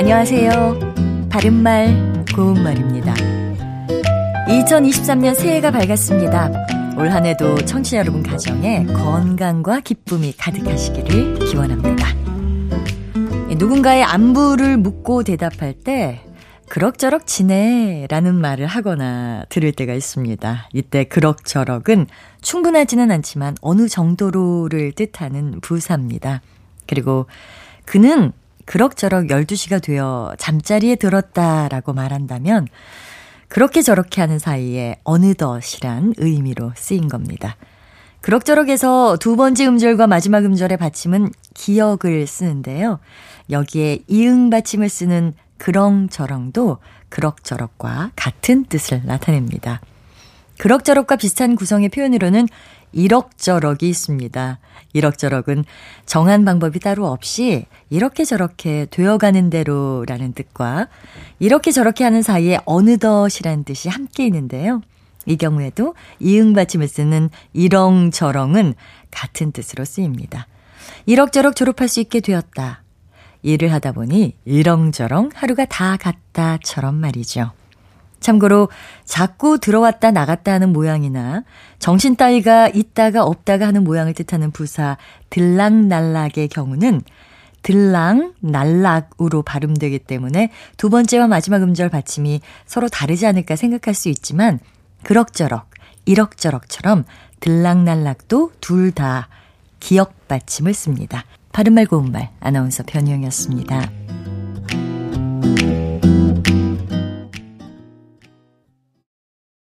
안녕하세요. 바른말, 고운말입니다. 2023년 새해가 밝았습니다. 올 한 해도 청취자 여러분 가정에 건강과 기쁨이 가득하시기를 기원합니다. 누군가의 안부를 묻고 대답할 때 그럭저럭 지내 라는 말을 하거나 들을 때가 있습니다. 이때 그럭저럭은 충분하지는 않지만 어느 정도로를 뜻하는 부사입니다. 그리고 그는 그럭저럭 12시가 되어 잠자리에 들었다라고 말한다면 그렇게 저렇게 하는 사이에 어느덧이란 의미로 쓰인 겁니다. 그럭저럭에서 두 번째 음절과 마지막 음절의 받침은 기억을 쓰는데요. 여기에 이응 받침을 쓰는 그렁저렁도 그럭저럭과 같은 뜻을 나타냅니다. 그럭저럭과 비슷한 구성의 표현으로는 이럭저럭이 있습니다. 이럭저럭은 정한 방법이 따로 없이 이렇게 저렇게 되어가는 대로라는 뜻과 이렇게 저렇게 하는 사이에 어느덧이라는 뜻이 함께 있는데요. 이 경우에도 이응 받침을 쓰는 이렁저렁은 같은 뜻으로 쓰입니다. 이럭저럭 졸업할 수 있게 되었다. 일을 하다 보니 이렁저렁 하루가 다 갔다처럼 말이죠. 참고로 자꾸 들어왔다 나갔다 하는 모양이나 정신 따위가 있다가 없다가 하는 모양을 뜻하는 부사 들락날락의 경우는 들랑, 날락으로 발음되기 때문에 두 번째와 마지막 음절 받침이 서로 다르지 않을까 생각할 수 있지만 그럭저럭, 이럭저럭처럼 들락날락도 둘 다 기억 받침을 씁니다. 바른말 고운말 아나운서 변희영이었습니다.